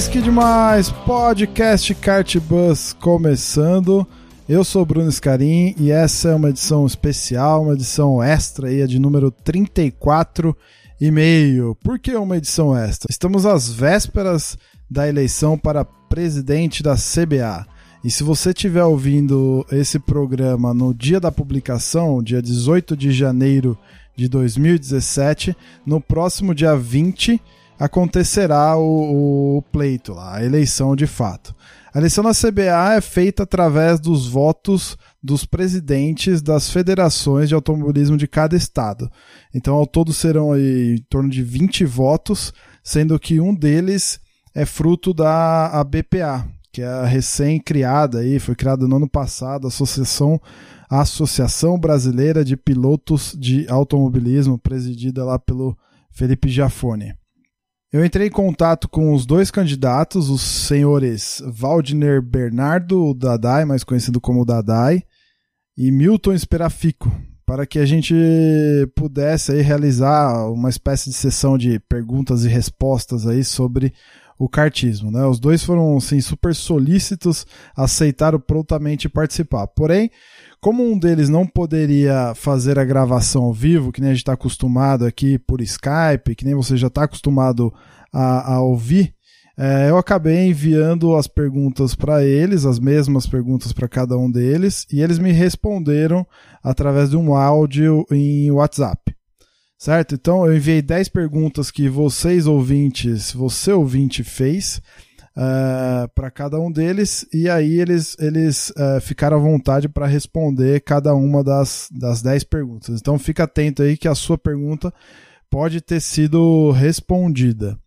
Demais, que demais! Podcast Cartbus começando. Eu sou Bruno Scarim e essa é uma edição especial, uma edição extra aí, a de número 34 e meio. Por que uma edição extra? Estamos às vésperas da eleição para presidente da CBA. E se você estiver ouvindo esse programa no dia da publicação, dia 18 de janeiro de 2017, no próximo dia 20 acontecerá o, o pleito lá, a eleição de fato. A eleição da CBA é feita através dos votos dos presidentes das federações de automobilismo de cada estado. Então, ao todo serão aí em torno de 20 votos, sendo que um deles é fruto da BPA, que é a recém-criada aí, foi criada no ano passado, a Associação, a Associação Brasileira de Pilotos de Automobilismo, presidida lá pelo Felipe Giafone. Eu entrei em contato com os dois candidatos, os senhores Valdiner Bernardo o Dadai, mais conhecido como Dadai, e Milton Esperafico, para que a gente pudesse aí realizar uma espécie de sessão de perguntas e respostas aí sobre o cartismo. Né? Os dois foram assim, super solícitos, aceitaram prontamente participar. Porém, como um deles não poderia fazer a gravação ao vivo, que nem a gente está acostumado aqui por Skype, que nem você já está acostumado a, a ouvir, é, eu acabei enviando as perguntas para eles, as mesmas perguntas para cada um deles, e eles me responderam através de um áudio em WhatsApp. Certo? Então eu enviei 10 perguntas que vocês ouvintes, você ouvinte fez, uh, para cada um deles e aí eles, eles uh, ficaram à vontade para responder cada uma das, das 10 perguntas. Então fica atento aí que a sua pergunta pode ter sido respondida.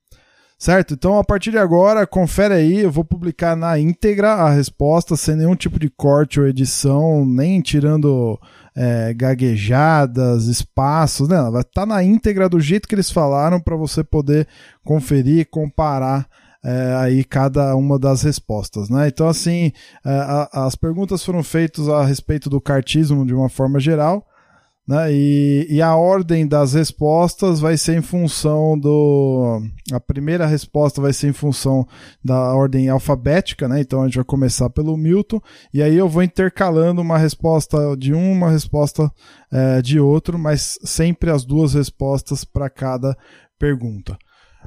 Certo? Então, a partir de agora, confere aí, eu vou publicar na íntegra a resposta, sem nenhum tipo de corte ou edição, nem tirando é, gaguejadas, espaços, né? Vai estar tá na íntegra do jeito que eles falaram para você poder conferir e comparar é, aí cada uma das respostas, né? Então, assim, é, a, as perguntas foram feitas a respeito do cartismo de uma forma geral, né? E, e, a ordem das respostas vai ser em função do. A primeira resposta vai ser em função da ordem alfabética, né? Então a gente vai começar pelo Milton, e aí eu vou intercalando uma resposta de um, uma resposta é, de outro, mas sempre as duas respostas para cada pergunta.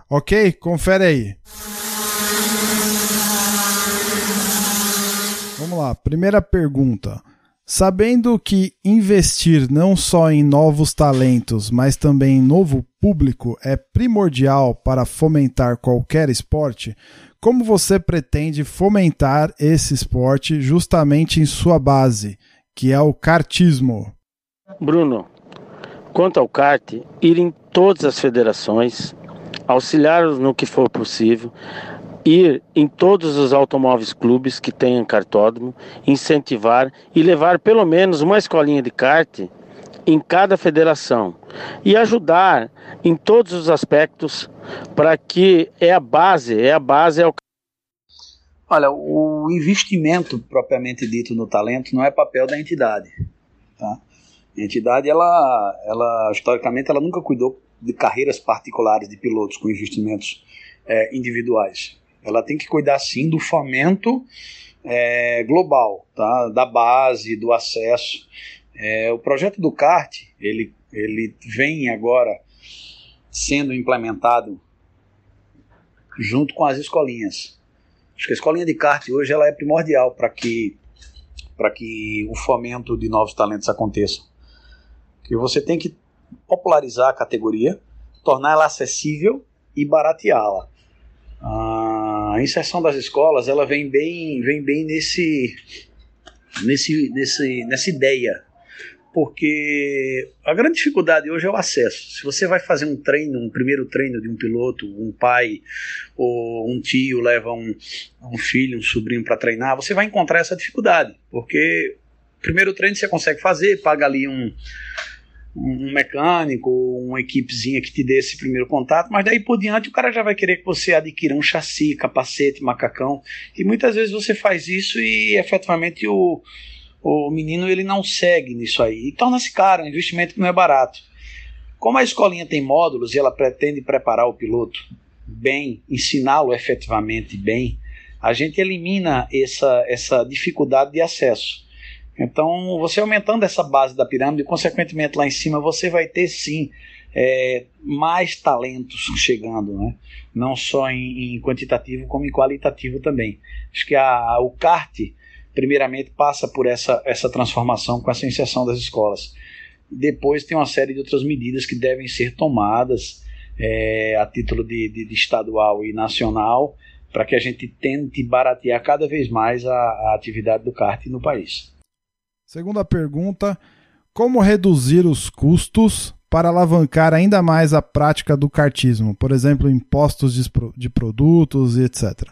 Ok? Confere aí. Vamos lá, primeira pergunta. Sabendo que investir não só em novos talentos, mas também em novo público é primordial para fomentar qualquer esporte, como você pretende fomentar esse esporte justamente em sua base, que é o kartismo? Bruno, quanto ao kart, ir em todas as federações, auxiliá-los no que for possível, ir em todos os automóveis clubes que tenham cartódromo, incentivar e levar pelo menos uma escolinha de kart em cada federação e ajudar em todos os aspectos para que é a base, é a base é o Olha, o investimento propriamente dito no talento não é papel da entidade, tá? A entidade ela ela historicamente ela nunca cuidou de carreiras particulares de pilotos com investimentos é, individuais. Ela tem que cuidar sim do fomento é, global, tá? da base, do acesso. É, o projeto do CART ele, ele vem agora sendo implementado junto com as escolinhas. Acho que a escolinha de kart hoje ela é primordial para que para que o fomento de novos talentos aconteça. Que você tem que popularizar a categoria, tornar ela acessível e barateá-la. Ah, a inserção das escolas ela vem bem, vem bem nesse, nesse, nesse, nessa ideia, porque a grande dificuldade hoje é o acesso. Se você vai fazer um treino, um primeiro treino de um piloto, um pai ou um tio leva um, um filho, um sobrinho para treinar, você vai encontrar essa dificuldade, porque primeiro treino você consegue fazer, paga ali um, um mecânico, uma equipezinha que te dê esse primeiro contato, mas daí por diante o cara já vai querer que você adquira um chassi, capacete, macacão, e muitas vezes você faz isso e efetivamente o o menino ele não segue nisso aí. E torna-se caro, um investimento que não é barato. Como a escolinha tem módulos e ela pretende preparar o piloto bem, ensiná-lo efetivamente bem, a gente elimina essa, essa dificuldade de acesso. Então, você aumentando essa base da pirâmide, consequentemente lá em cima você vai ter sim é, mais talentos chegando, né? não só em, em, quantitativo como em qualitativo também. Acho que a, o kart primeiramente passa por essa, essa transformação com essa inserção das escolas. Depois tem uma série de outras medidas que devem ser tomadas é, a título de, de, de, estadual e nacional para que a gente tente baratear cada vez mais a, a atividade do kart no país. Segunda pergunta: como reduzir os custos para alavancar ainda mais a prática do kartismo, por exemplo, impostos de, de produtos e etc.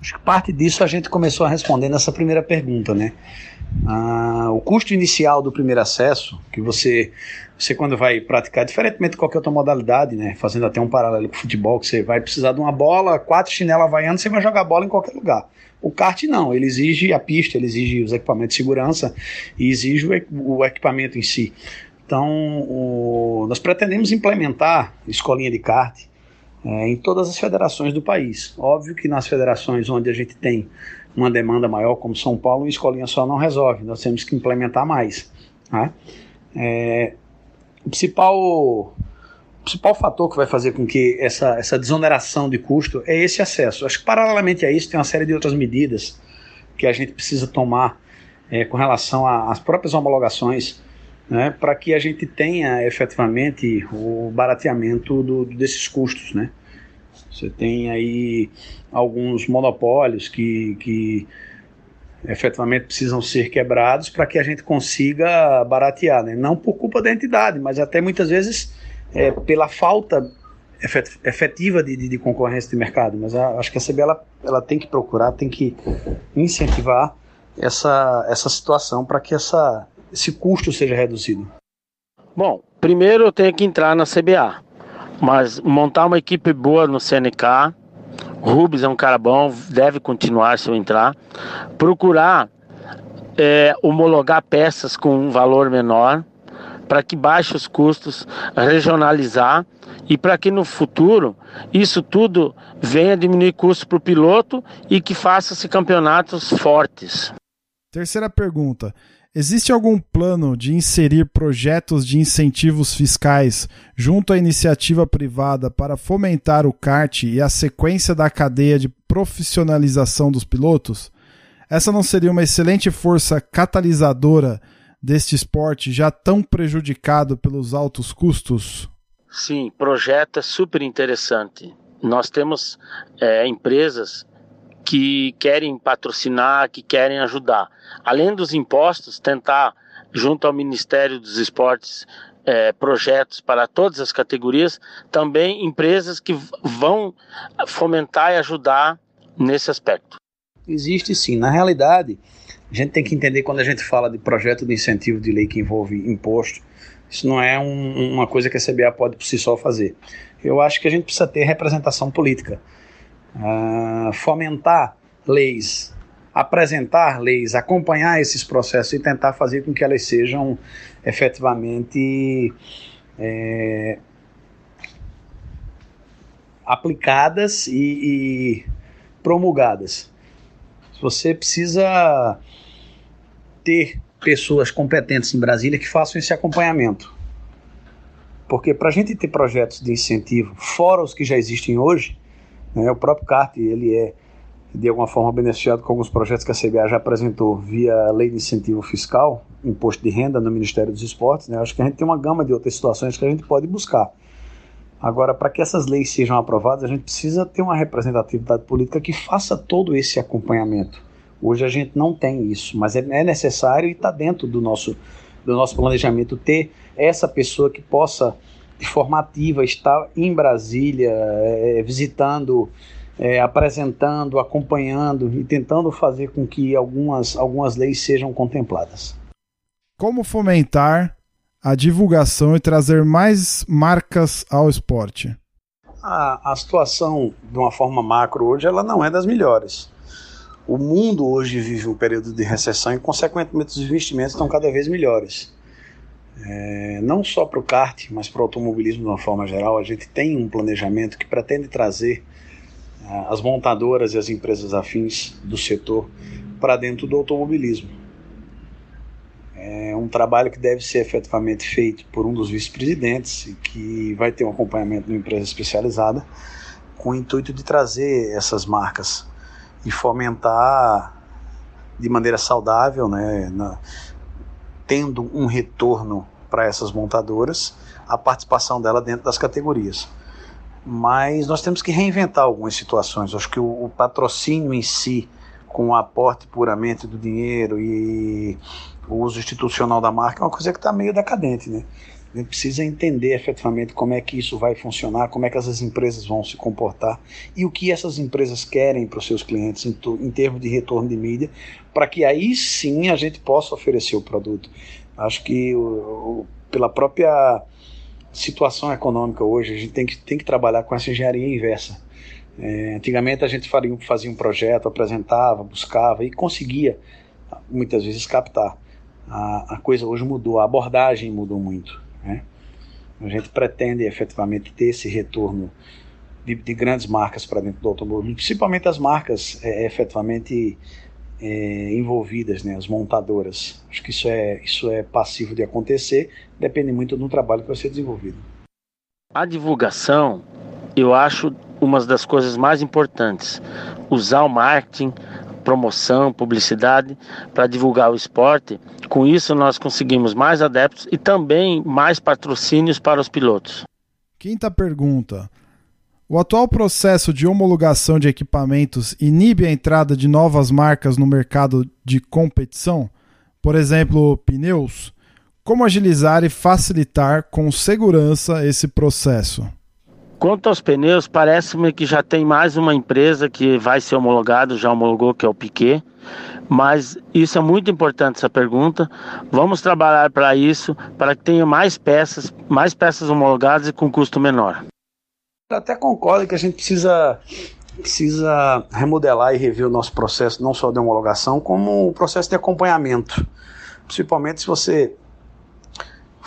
Acho que parte disso a gente começou a responder nessa primeira pergunta, né? Ah, o custo inicial do primeiro acesso, que você, você quando vai praticar, diferentemente de qualquer outra modalidade, né? Fazendo até um paralelo com o futebol, que você vai precisar de uma bola, quatro chinelas havaianas, você vai jogar bola em qualquer lugar. O kart não, ele exige a pista, ele exige os equipamentos de segurança e exige o equipamento em si. Então, o, nós pretendemos implementar escolinha de kart é, em todas as federações do país. Óbvio que nas federações onde a gente tem uma demanda maior, como São Paulo, uma escolinha só não resolve, nós temos que implementar mais. Né? É, o principal, o principal fator que vai fazer com que essa, essa desoneração de custo é esse acesso. Acho que, paralelamente a isso, tem uma série de outras medidas que a gente precisa tomar é, com relação às próprias homologações né, para que a gente tenha efetivamente o barateamento do, desses custos. Né? Você tem aí alguns monopólios que, que efetivamente precisam ser quebrados para que a gente consiga baratear, né? não por culpa da entidade, mas até muitas vezes é, pela falta efetiva de, de, de, concorrência de mercado. Mas a, acho que a CB ela, ela tem que procurar, tem que incentivar essa, essa situação para que essa, esse custo seja reduzido? Bom, primeiro eu tenho que entrar na CBA, mas montar uma equipe boa no CNK. Rubens é um cara bom, deve continuar se eu entrar. Procurar é, homologar peças com um valor menor para que baixe os custos, regionalizar e para que no futuro isso tudo venha diminuir custos para o piloto e que faça-se campeonatos fortes. Terceira pergunta. Existe algum plano de inserir projetos de incentivos fiscais junto à iniciativa privada para fomentar o kart e a sequência da cadeia de profissionalização dos pilotos? Essa não seria uma excelente força catalisadora deste esporte já tão prejudicado pelos altos custos? Sim, projeto é super interessante. Nós temos é, empresas que querem patrocinar, que querem ajudar. Além dos impostos, tentar, junto ao Ministério dos Esportes, é, projetos para todas as categorias, também empresas que vão fomentar e ajudar nesse aspecto. Existe sim. Na realidade, a gente tem que entender quando a gente fala de projeto de incentivo de lei que envolve imposto, isso não é um, uma coisa que a CBA pode por si só fazer. Eu acho que a gente precisa ter representação política uh, fomentar leis, apresentar leis, acompanhar esses processos e tentar fazer com que elas sejam efetivamente é, aplicadas e, e promulgadas. Você precisa ter pessoas competentes em Brasília que façam esse acompanhamento. Porque para a gente ter projetos de incentivo, fora os que já existem hoje, né? O próprio CART, ele é de alguma forma beneficiado com alguns projetos que a CBA já apresentou via lei de incentivo fiscal, imposto de renda no Ministério dos Esportes. Né? Acho que a gente tem uma gama de outras situações que a gente pode buscar. Agora, para que essas leis sejam aprovadas, a gente precisa ter uma representatividade política que faça todo esse acompanhamento. Hoje a gente não tem isso, mas é, é necessário e está dentro do nosso do nosso planejamento ter essa pessoa que possa, de forma ativa, estar em Brasília, é, visitando, é, apresentando, acompanhando e tentando fazer com que algumas, algumas leis sejam contempladas. Como fomentar a divulgação e trazer mais marcas ao esporte? A, a situação, de uma forma macro, hoje, ela não é das melhores. O mundo hoje vive um período de recessão e, consequentemente, os investimentos estão cada vez melhores. É, não só para o kart, mas para o automobilismo de uma forma geral, a gente tem um planejamento que pretende trazer uh, as montadoras e as empresas afins do setor para dentro do automobilismo. É um trabalho que deve ser efetivamente feito por um dos vice-presidentes e que vai ter um acompanhamento de uma empresa especializada com o intuito de trazer essas marcas e fomentar de maneira saudável, né, na, tendo um retorno para essas montadoras, a participação dela dentro das categorias. Mas nós temos que reinventar algumas situações. Acho que o, o patrocínio em si, com o aporte puramente do dinheiro e o uso institucional da marca, é uma coisa que está meio decadente, né? A gente precisa entender efetivamente como é que isso vai funcionar, como é que essas empresas vão se comportar e o que essas empresas querem para os seus clientes em, em termos de retorno de mídia, para que aí sim a gente possa oferecer o produto. Acho que o, o, pela própria situação econômica hoje, a gente tem que, tem que trabalhar com essa engenharia inversa. É, antigamente a gente faria, fazia um projeto, apresentava, buscava e conseguia muitas vezes captar. A, a coisa hoje mudou, a abordagem mudou muito. Né? A gente pretende efetivamente ter esse retorno de, de grandes marcas para dentro do automóvel, principalmente as marcas é, efetivamente é, envolvidas, né, as montadoras. Acho que isso é, isso é passivo de acontecer, depende muito do trabalho que vai ser desenvolvido. A divulgação, eu acho uma das coisas mais importantes. Usar o marketing, promoção, publicidade para divulgar o esporte. Com isso, nós conseguimos mais adeptos e também mais patrocínios para os pilotos. Quinta pergunta. O atual processo de homologação de equipamentos inibe a entrada de novas marcas no mercado de competição? Por exemplo, pneus? Como agilizar e facilitar com segurança esse processo? Quanto aos pneus, parece-me que já tem mais uma empresa que vai ser homologado, já homologou, que é o Piquet. Mas isso é muito importante essa pergunta. Vamos trabalhar para isso, para que tenha mais peças, mais peças homologadas e com custo menor. Eu até concordo que a gente precisa precisa remodelar e rever o nosso processo, não só de homologação, como o processo de acompanhamento. Principalmente se você,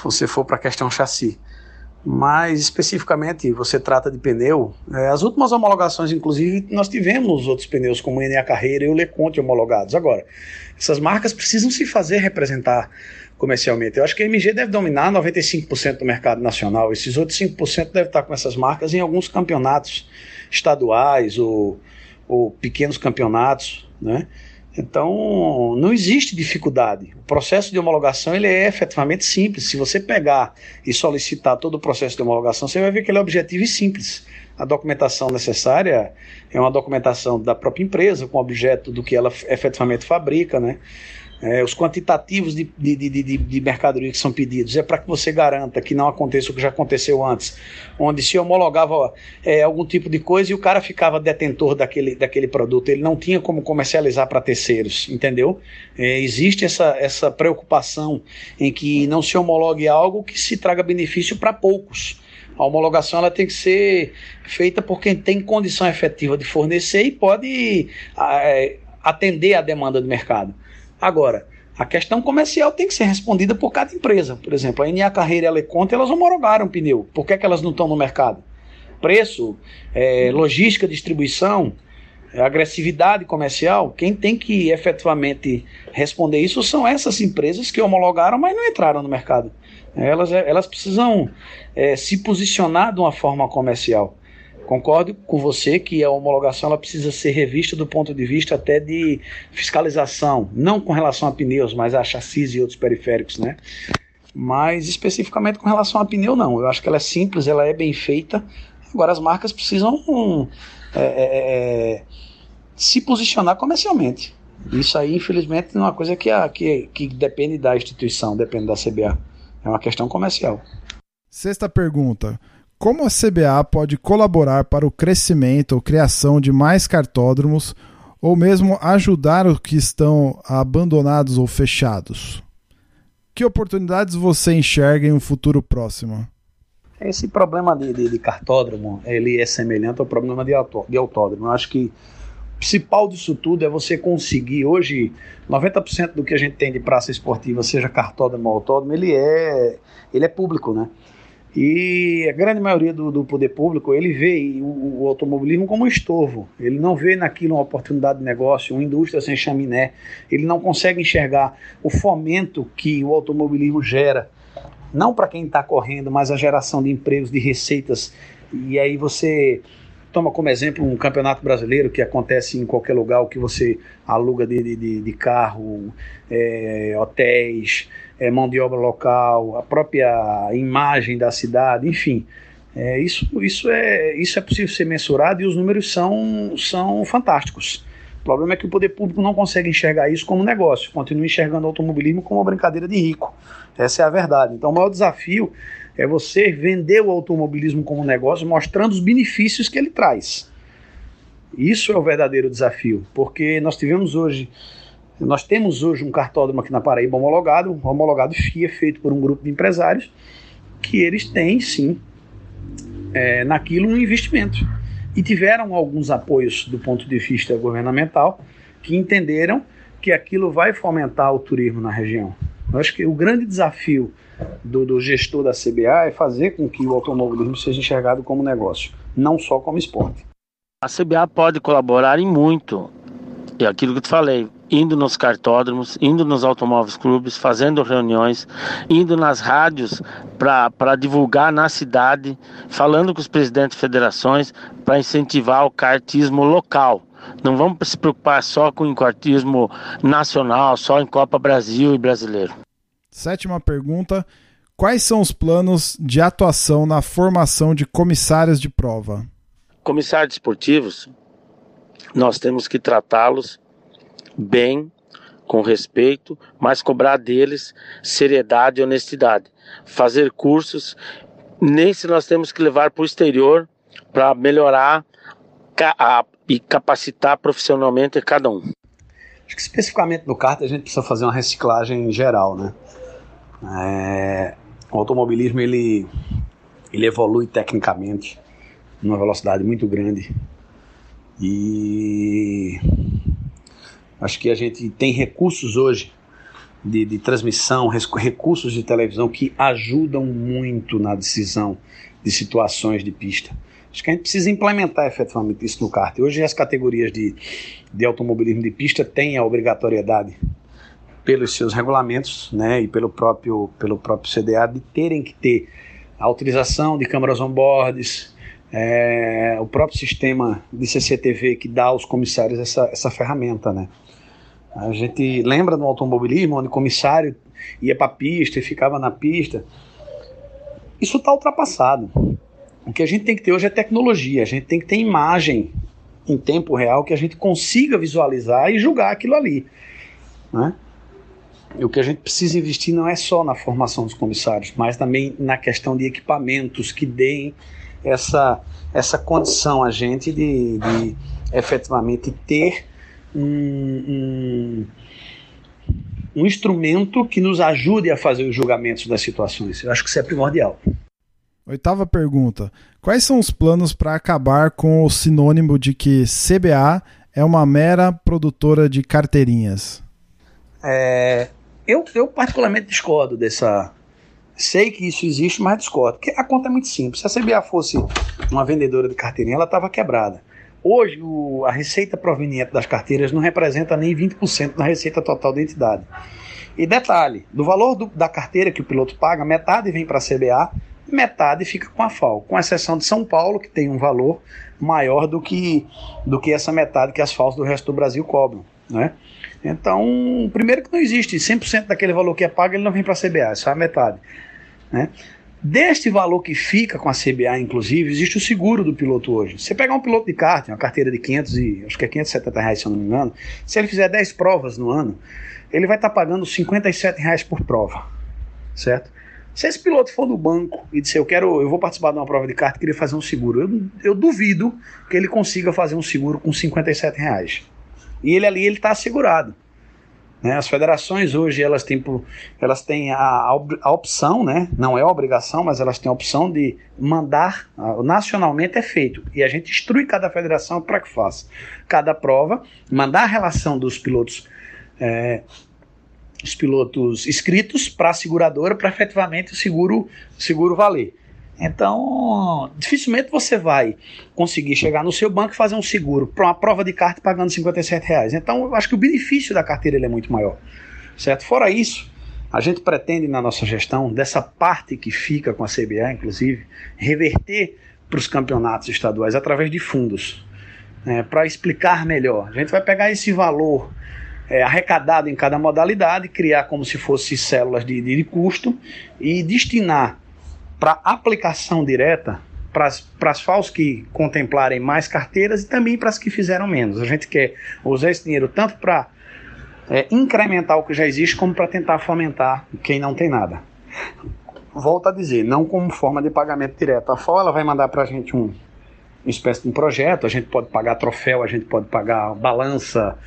você for para a questão chassi mas especificamente você trata de pneu. É, as últimas homologações, inclusive, nós tivemos outros pneus como o Enea Carreira e o Leconte homologados. Agora, essas marcas precisam se fazer representar comercialmente. Eu acho que a MG deve dominar 95% do mercado nacional. Esses outros 5% devem estar com essas marcas em alguns campeonatos estaduais ou, ou pequenos campeonatos, né? Então, não existe dificuldade. O processo de homologação ele é efetivamente simples. Se você pegar e solicitar todo o processo de homologação, você vai ver que ele é objetivo e simples. A documentação necessária é uma documentação da própria empresa, com objeto do que ela efetivamente fabrica, né? É, os quantitativos de, de, de, de, mercadoria que são pedidos é para que você garanta que não aconteça o que já aconteceu antes, onde se homologava é, algum tipo de coisa e o cara ficava detentor daquele, daquele produto, ele não tinha como comercializar para terceiros, entendeu? É, existe essa, essa preocupação em que não se homologue algo que se traga benefício para poucos. A homologação ela tem que ser feita por quem tem condição efetiva de fornecer e pode é, atender a demanda do mercado. Agora, a questão comercial tem que ser respondida por cada empresa. Por exemplo, a NA Carreira e a Leconte, elas homologaram pneu. Por que, é que elas não estão no mercado? Preço, é, logística, distribuição, é, agressividade comercial, quem tem que efetivamente responder isso são essas empresas que homologaram, mas não entraram no mercado. Elas, elas precisam é, se posicionar de uma forma comercial. Concordo com você que a homologação ela precisa ser revista do ponto de vista até de fiscalização, não com relação a pneus, mas a chassis e outros periféricos, né? Mas especificamente com relação a pneu, não. Eu acho que ela é simples, ela é bem feita. Agora as marcas precisam é, é, é se posicionar comercialmente. Isso aí, infelizmente, é uma coisa que, a, que, que depende da instituição, depende da CBA. É uma questão comercial. Sexta pergunta. Como a CBA pode colaborar para o crescimento ou criação de mais cartódromos ou mesmo ajudar os que estão abandonados ou fechados? Que oportunidades você enxerga em um futuro próximo? Esse problema de, de, de cartódromo ele é semelhante ao problema de, auto, de autódromo. Eu acho que o principal disso tudo é você conseguir hoje 90% do que a gente tem de praça esportiva, seja cartódromo ou autódromo, ele é ele é público, né? E a grande maioria do, do poder público, ele vê o, o, automobilismo como um estorvo. Ele não vê naquilo uma oportunidade de negócio, uma indústria sem chaminé. Ele não consegue enxergar o fomento que o automobilismo gera. Não para quem está correndo, mas a geração de empregos, de receitas. E aí você toma como exemplo um campeonato brasileiro que acontece em qualquer lugar, o que você aluga de, de, de carro, é, hotéis, é, mão de obra local, a própria imagem da cidade, enfim. É, isso, isso, é, isso é possível ser mensurado e os números são, são fantásticos. O problema é que o poder público não consegue enxergar isso como negócio, continua enxergando o automobilismo como uma brincadeira de rico. Essa é a verdade. Então, o maior desafio é você vender o automobilismo como negócio, mostrando os benefícios que ele traz. Isso é o verdadeiro desafio, porque nós tivemos hoje nós temos hoje um cartódromo aqui na Paraíba homologado, homologado FIA, feito por um grupo de empresários, que eles têm sim é, naquilo um investimento. E tiveram alguns apoios do ponto de vista governamental que entenderam que aquilo vai fomentar o turismo na região. Eu acho que o grande desafio do, do, gestor da CBA é fazer com que o automobilismo seja enxergado como negócio, não só como esporte. A CBA pode colaborar em muito. E aquilo que eu te falei, indo nos cartódromos, indo nos automóveis clubes, fazendo reuniões, indo nas rádios para divulgar na cidade, falando com os presidentes de federações para incentivar o kartismo local. Não vamos se preocupar só com o kartismo nacional, só em Copa Brasil e brasileiro. Sétima pergunta: quais são os planos de atuação na formação de comissários de prova? Comissários esportivos, nós temos que tratá-los bem, com respeito, mas cobrar deles seriedade e honestidade. Fazer cursos, nesse nós temos que levar para o exterior para melhorar a, e capacitar profissionalmente cada um. Acho que especificamente no kart a gente precisa fazer uma reciclagem geral, né? É, o automobilismo ele, ele evolui tecnicamente numa velocidade muito grande e Acho que a gente tem recursos hoje de, de, transmissão, recursos de televisão que ajudam muito na decisão de situações de pista. Acho que a gente precisa implementar efetivamente isso no kart. Hoje as categorias de, de automobilismo de pista têm a obrigatoriedade pelos seus regulamentos né, e pelo próprio, pelo próprio CDA de terem que ter a utilização de câmeras on-boards, é, o próprio sistema de CCTV que dá aos comissários essa, essa ferramenta, né? A gente lembra no automobilismo, onde o comissário ia para a pista e ficava na pista. Isso está ultrapassado. O que a gente tem que ter hoje é tecnologia, a gente tem que ter imagem em tempo real que a gente consiga visualizar e julgar aquilo ali. Né? E o que a gente precisa investir não é só na formação dos comissários, mas também na questão de equipamentos que deem essa, essa condição a gente de, de efetivamente ter um, um, um instrumento que nos ajude a fazer os julgamentos das situações. Eu acho que isso é primordial. Oitava pergunta: Quais são os planos para acabar com o sinônimo de que CBA é uma mera produtora de carteirinhas? É, eu, eu, particularmente discordo dessa. Sei que isso existe, mas discordo. Porque a conta é muito simples. Se a CBA fosse uma vendedora de carteirinha, ela estava quebrada. Hoje, o, a receita proveniente das carteiras não representa nem 20% da receita total da entidade. E detalhe, do valor do, da carteira que o piloto paga, metade vem para a CBA, metade fica com a FAO, com exceção de São Paulo, que tem um valor maior do que, do que essa metade que as FAOs do resto do Brasil cobram. Né? Então, primeiro que não existe, 100% daquele valor que é pago ele não vem para a CBA, é só a metade. Né? Deste valor que fica com a CBA, inclusive, existe o seguro do piloto hoje. Você pegar um piloto de kart, uma carteira de 500 e, acho que é 570 reais, se eu não me engano, se ele fizer 10 provas no ano, ele vai estar tá pagando 57 reais por prova, certo? Se esse piloto for no banco e disser, eu quero, eu vou participar de uma prova de kart e queria fazer um seguro, eu, eu duvido que ele consiga fazer um seguro com 57 reais. E ele ali, ele está assegurado. Né? As federações hoje elas têm, elas têm a, a opção, né? não é obrigação, mas elas têm a opção de mandar, nacionalmente é feito, e a gente instrui cada federação para que faça. Cada prova, mandar a relação dos pilotos, é, os pilotos inscritos para a seguradora, para efetivamente o seguro, seguro valer. Então, dificilmente você vai conseguir chegar no seu banco e fazer um seguro para uma prova de carta pagando 57 reais. Então, eu acho que o benefício da carteira é muito maior, certo? Fora isso, a gente pretende na nossa gestão, dessa parte que fica com a CBA, inclusive, reverter para os campeonatos estaduais através de fundos, né, para explicar melhor. A gente vai pegar esse valor é, arrecadado em cada modalidade, criar como se fosse células de, de custo e destinar para aplicação direta para as FAOs que contemplarem mais carteiras e também para as que fizeram menos. A gente quer usar esse dinheiro tanto para é, incrementar o que já existe, como para tentar fomentar quem não tem nada. Volto a dizer, não como forma de pagamento direto. A FAO ela vai mandar para a gente um, uma espécie de um projeto, a gente pode pagar troféu, a gente pode pagar balança,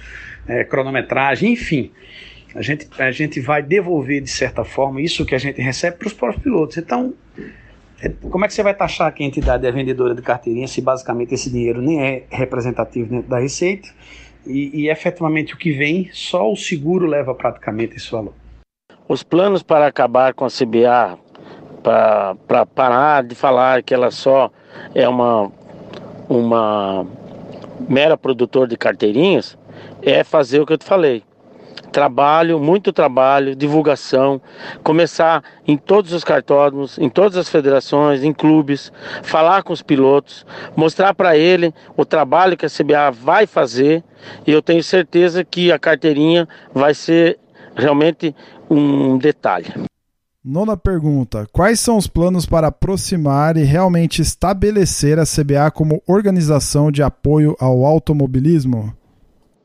é, cronometragem, enfim a gente, a gente vai devolver, de certa forma, isso que a gente recebe para os próprios pilotos. Então, é, como é que você vai taxar que a entidade é vendedora de carteirinha se basicamente esse dinheiro nem é representativo dentro da receita e, e efetivamente o que vem, só o seguro leva praticamente esse valor? Os planos para acabar com a CBA, para parar de falar que ela só é uma, uma mera produtor de carteirinhas, é fazer o que eu te falei trabalho, muito trabalho, divulgação, começar em todos os cartódromos, em todas as federações, em clubes, falar com os pilotos, mostrar para ele o trabalho que a CBA vai fazer e eu tenho certeza que a carteirinha vai ser realmente um detalhe. Nona pergunta: Quais são os planos para aproximar e realmente estabelecer a CBA como organização de apoio ao automobilismo?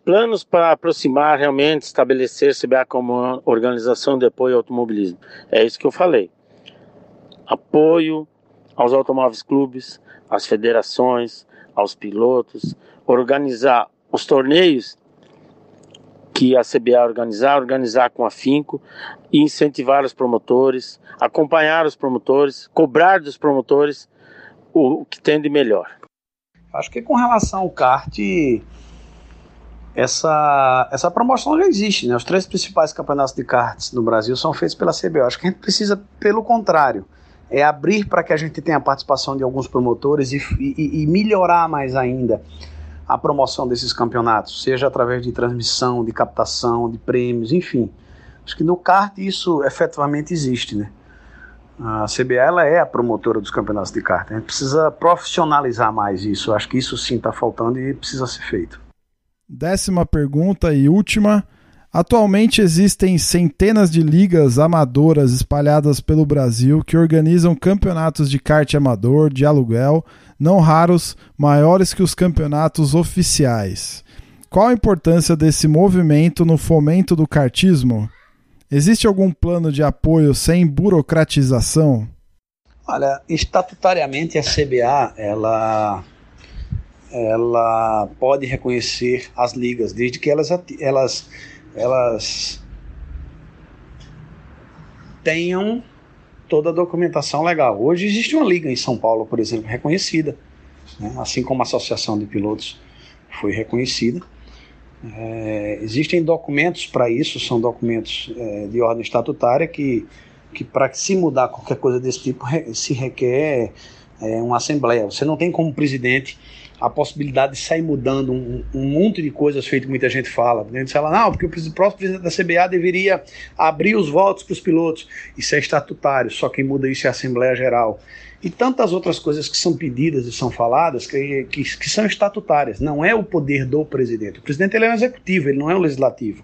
Planos para aproximar realmente, estabelecer CBA como organização de apoio ao automobilismo. É isso que eu falei. Apoio aos automóveis clubes, às federações, aos pilotos, organizar os torneios que a CBA organizar, organizar com afinco incentivar os promotores, acompanhar os promotores, cobrar dos promotores o que tem de melhor. Acho que com relação ao kart, essa, essa promoção já existe, né? Os três principais campeonatos de karts no Brasil são feitos pela CBO. Acho que a gente precisa, pelo contrário, é abrir para que a gente tenha a participação de alguns promotores e, e, e, melhorar mais ainda a promoção desses campeonatos, seja através de transmissão, de captação, de prêmios, enfim. Acho que no kart isso efetivamente existe, né? A CBA ela é a promotora dos campeonatos de kart. A gente precisa profissionalizar mais isso. Acho que isso sim está faltando e precisa ser feito. Décima pergunta e última. Atualmente existem centenas de ligas amadoras espalhadas pelo Brasil que organizam campeonatos de kart amador, de aluguel, não raros, maiores que os campeonatos oficiais. Qual a importância desse movimento no fomento do kartismo? Existe algum plano de apoio sem burocratização? Olha, estatutariamente a CBA ela ela pode reconhecer as ligas, desde que elas, elas, elas tenham toda a documentação legal. Hoje existe uma liga em São Paulo, por exemplo, reconhecida, né? assim como a Associação de Pilotos foi reconhecida. É, existem documentos para isso, são documentos é, de ordem estatutária que, que para se mudar qualquer coisa desse tipo se requer é, uma assembleia. Você não tem como presidente a possibilidade de sair mudando um, um monte de coisas feito muita gente fala. A gente fala, não, porque o próximo presidente da CBA deveria abrir os votos para os pilotos. Isso é estatutário, só quem muda isso é a Assembleia Geral. E tantas outras coisas que são pedidas e são faladas que, que, que são estatutárias. Não é o poder do presidente. O presidente ele é um executivo, ele não é o legislativo.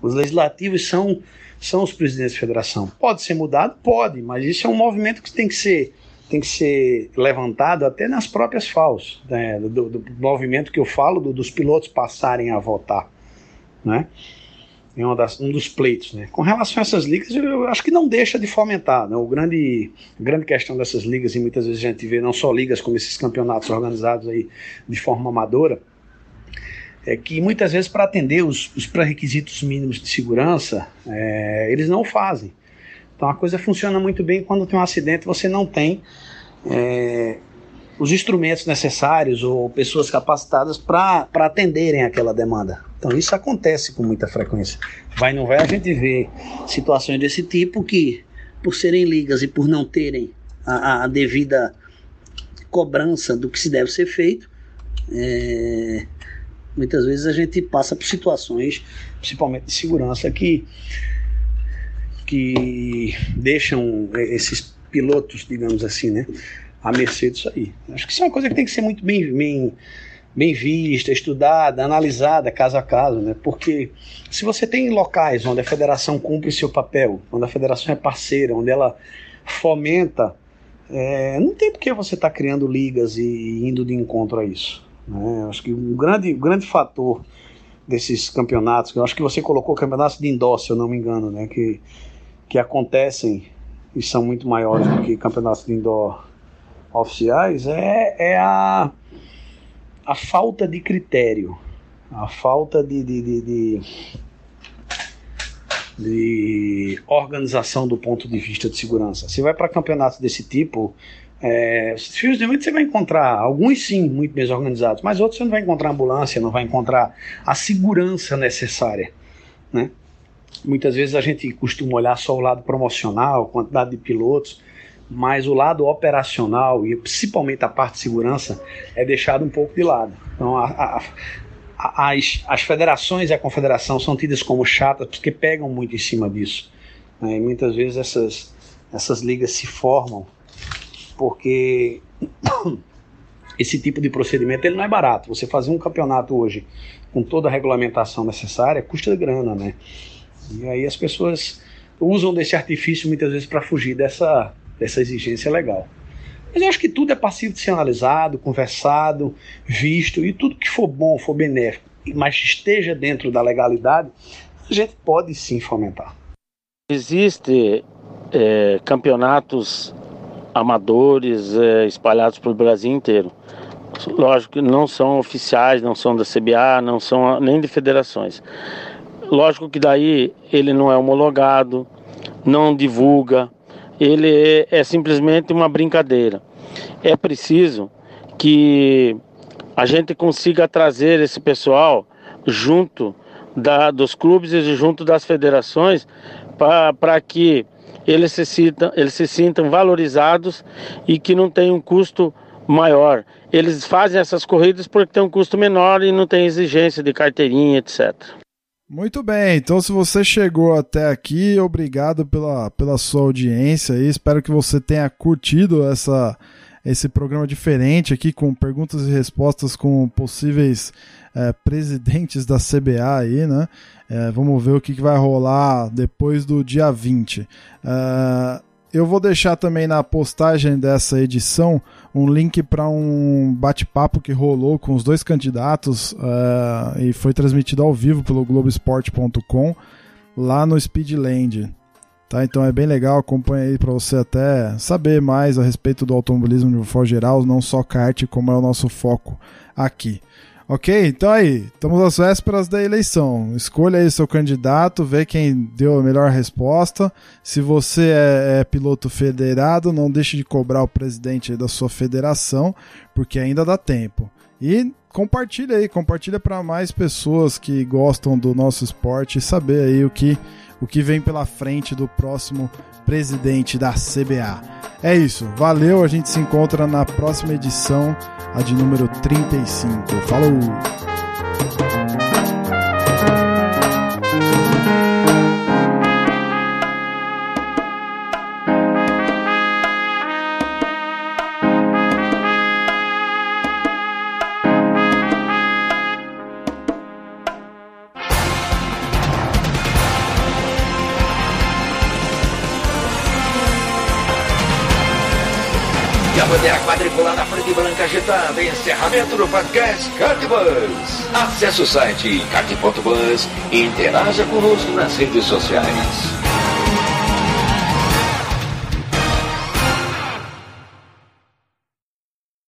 Os legislativos são são os presidentes de federação. Pode ser mudado? Pode, mas isso é um movimento que tem que ser, tem que ser levantado até nas próprias FAOs, né? do, do, movimento que eu falo do, dos pilotos passarem a votar. Né? É um dos pleitos. Né? Com relação a essas ligas, eu, eu acho que não deixa de fomentar. Né? O grande, a grande questão dessas ligas, e muitas vezes a gente vê não só ligas como esses campeonatos organizados aí de forma amadora, é que muitas vezes para atender os, os pré-requisitos mínimos de segurança, é, eles não fazem. Então a coisa funciona muito bem quando tem um acidente você não tem é, os instrumentos necessários ou pessoas capacitadas para atenderem aquela demanda. Então isso acontece com muita frequência. Vai não vai a gente vê situações desse tipo que, por serem ligas e por não terem a, a devida cobrança do que se deve ser feito, é, Muitas vezes a gente passa por situações, principalmente de segurança, que, que deixam esses pilotos, digamos assim, né, à mercê disso aí. Acho que isso é uma coisa que tem que ser muito bem, bem, bem vista, estudada, analisada caso a caso, né? Porque se você tem locais onde a federação cumpre seu papel, onde a federação é parceira, onde ela fomenta, é, não tem por que você estar tá criando ligas e indo de encontro a isso. Né? Acho que um grande, grande fator desses campeonatos, eu acho que você colocou campeonatos de indoor, se eu não me engano, né? que, que acontecem e são muito maiores do que campeonatos de indoor oficiais, é, é a, a falta de critério, a falta de, de, de, de de organização do ponto de vista de segurança. Você vai para campeonatos desse tipo, é, os fios de você vai encontrar, alguns sim, muito bem organizados, mas outros você não vai encontrar ambulância, não vai encontrar a segurança necessária. Né? Muitas vezes a gente costuma olhar só o lado promocional, quantidade de pilotos, mas o lado operacional e principalmente a parte de segurança é deixado um pouco de lado. Então, a, a, as, as federações e a confederação são tidas como chatas porque pegam muito em cima disso. Né? E muitas vezes essas, essas ligas se formam porque esse tipo de procedimento ele não é barato. Você fazer um campeonato hoje com toda a regulamentação necessária custa grana, né? E aí as pessoas usam desse artifício muitas vezes para fugir dessa, dessa exigência legal. Mas eu acho que tudo é passivo de ser analisado, conversado, visto, e tudo que for bom, for benéfico, mas esteja dentro da legalidade, a gente pode sim fomentar. Existem é, campeonatos amadores é, espalhados pelo Brasil inteiro. Lógico que não são oficiais, não são da CBA, não são nem de federações. Lógico que daí ele não é homologado, não divulga, ele é, é simplesmente uma brincadeira. É preciso que a gente consiga trazer esse pessoal junto da, dos clubes e junto das federações para que eles se, sintam, eles se sintam valorizados e que não tem um custo maior. Eles fazem essas corridas porque tem um custo menor e não tem exigência de carteirinha, etc. Muito bem, então se você chegou até aqui, obrigado pela, pela sua audiência e espero que você tenha curtido essa, esse programa diferente aqui com perguntas e respostas com possíveis é, presidentes da CBA aí, né? É, vamos ver o que, que, vai rolar depois do dia 20. É, eu vou deixar também na postagem dessa edição um link para um bate-papo que rolou com os dois candidatos uh, e foi transmitido ao vivo pelo Globoesporte.com lá no Speedland. Tá, então é bem legal, acompanha aí para você até saber mais a respeito do automobilismo de forma geral, não só kart, como é o nosso foco aqui. Ok? Então aí, estamos às vésperas da eleição. Escolha aí seu candidato, vê quem deu a melhor resposta. Se você é, é piloto federado, não deixe de cobrar o presidente da sua federação, porque ainda dá tempo. E compartilha aí, compartilha para mais pessoas que gostam do nosso esporte e saber aí o que, o que vem pela frente do próximo presidente da CBA. É isso, valeu, a gente se encontra na próxima edição, a de número 35. Falou! Verde e branca agitada, encerramento do podcast Cartbus. Acesse o site cart.bus e interaja conosco nas redes sociais.